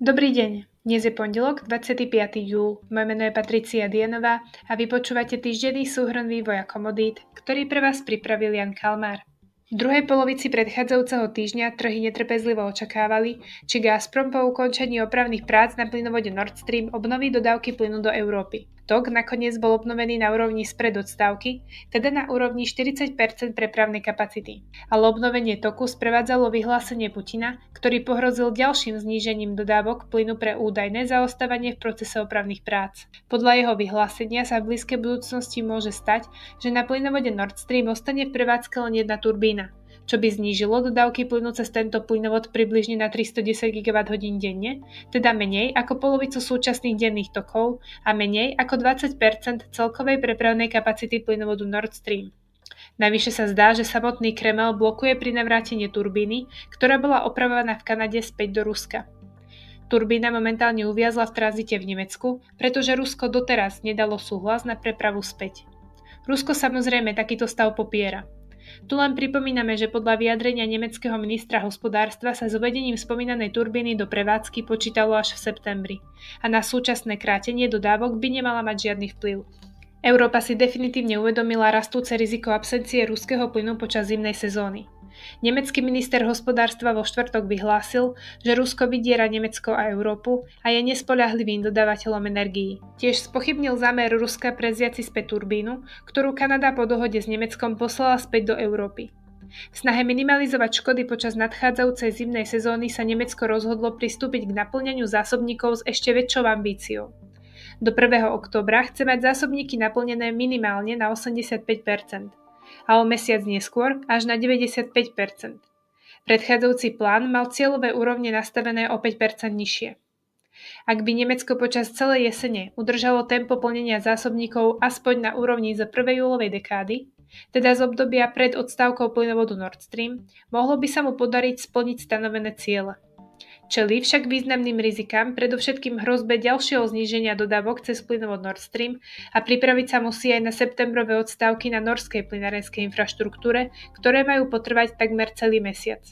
Dobrý deň, dnes je pondelok, 25. júl. Moje meno je Patricia Dienová a vy počúvate týždenný súhrn vývoja komodít, ktorý pre vás pripravil Jan Kalmár. V druhej polovici predchádzajúceho týždňa trhy netrpezlivo očakávali, či Gazprom po ukončení opravných prác na plynovode Nord Stream obnoví dodávky plynu do Európy. Tok nakoniec bol obnovený na úrovni spred odstávky, teda na úrovni 40% prepravnej kapacity. Ale obnovenie toku sprevádzalo vyhlásenie Putina, ktorý pohrozil ďalším znížením dodávok plynu pre údajné zaostávanie v procese opravných prác. Podľa jeho vyhlásenia sa v blízkej budúcnosti môže stať, že na plynovode Nord Stream ostane v prevádzke len jedna turbína čo by znížilo dodávky plynu cez tento plynovod približne na 310 GWh denne, teda menej ako polovicu súčasných denných tokov a menej ako 20% celkovej prepravnej kapacity plynovodu Nord Stream. Navyše sa zdá, že samotný Kreml blokuje pri navrátení turbíny, ktorá bola opravovaná v Kanade späť do Ruska. Turbína momentálne uviazla v tranzite v Nemecku, pretože Rusko doteraz nedalo súhlas na prepravu späť. Rusko samozrejme takýto stav popiera. Tu len pripomíname, že podľa vyjadrenia nemeckého ministra hospodárstva sa s uvedením spomínanej turbíny do prevádzky počítalo až v septembri a na súčasné krátenie dodávok by nemala mať žiadny vplyv. Európa si definitívne uvedomila rastúce riziko absencie ruského plynu počas zimnej sezóny. Nemecký minister hospodárstva vo štvrtok vyhlásil, že Rusko vydiera Nemecko a Európu a je nespoľahlivým dodávateľom energií. Tiež spochybnil zámer Ruska preziaci späť turbínu, ktorú Kanada po dohode s Nemeckom poslala späť do Európy. V snahe minimalizovať škody počas nadchádzajúcej zimnej sezóny sa Nemecko rozhodlo pristúpiť k naplňaniu zásobníkov s ešte väčšou ambíciou. Do 1. oktobra chce mať zásobníky naplnené minimálne na 85 a o mesiac neskôr až na 95% Predchádzajúci plán mal cieľové úrovne nastavené o 5% nižšie. Ak by Nemecko počas celej jesene udržalo tempo plnenia zásobníkov aspoň na úrovni za 1. júlovej dekády, teda z obdobia pred odstávkou plynovodu Nord Stream, mohlo by sa mu podariť splniť stanovené ciele. Čelí však významným rizikám, predovšetkým hrozbe ďalšieho zníženia dodávok cez plynovod Nord Stream a pripraviť sa musí aj na septembrové odstávky na norskej plynárenskej infraštruktúre, ktoré majú potrvať takmer celý mesiac.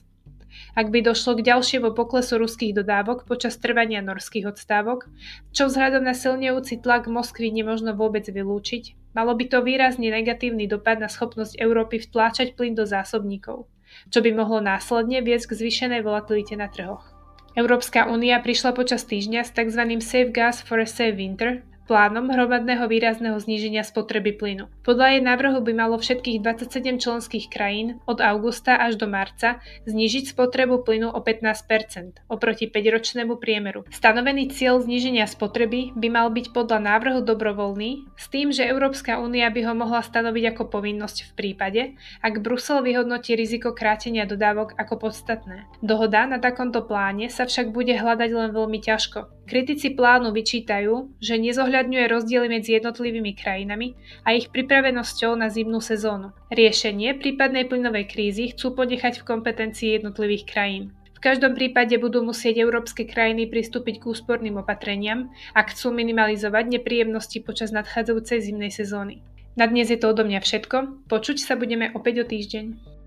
Ak by došlo k ďalšiemu poklesu ruských dodávok počas trvania norských odstávok, čo vzhľadom na silnejúci tlak Moskvy nemožno vôbec vylúčiť, malo by to výrazne negatívny dopad na schopnosť Európy vtláčať plyn do zásobníkov, čo by mohlo následne viesť k zvýšenej volatilite na trhoch. Európska únia prišla počas týždňa s tzv. Safe Gas for a Safe Winter, plánom hromadného výrazného zníženia spotreby plynu. Podľa jej návrhu by malo všetkých 27 členských krajín od augusta až do marca znížiť spotrebu plynu o 15% oproti 5-ročnému priemeru. Stanovený cieľ zníženia spotreby by mal byť podľa návrhu dobrovoľný, s tým, že Európska únia by ho mohla stanoviť ako povinnosť v prípade, ak Brusel vyhodnotí riziko krátenia dodávok ako podstatné. Dohoda na takomto pláne sa však bude hľadať len veľmi ťažko. Kritici plánu vyčítajú, že nezohľadňujú zohľadňuje rozdiely medzi jednotlivými krajinami a ich pripravenosťou na zimnú sezónu. Riešenie prípadnej plynovej krízy chcú ponechať v kompetencii jednotlivých krajín. V každom prípade budú musieť európske krajiny pristúpiť k úsporným opatreniam, ak chcú minimalizovať nepríjemnosti počas nadchádzajúcej zimnej sezóny. Na dnes je to odo mňa všetko. Počuť sa budeme opäť o týždeň.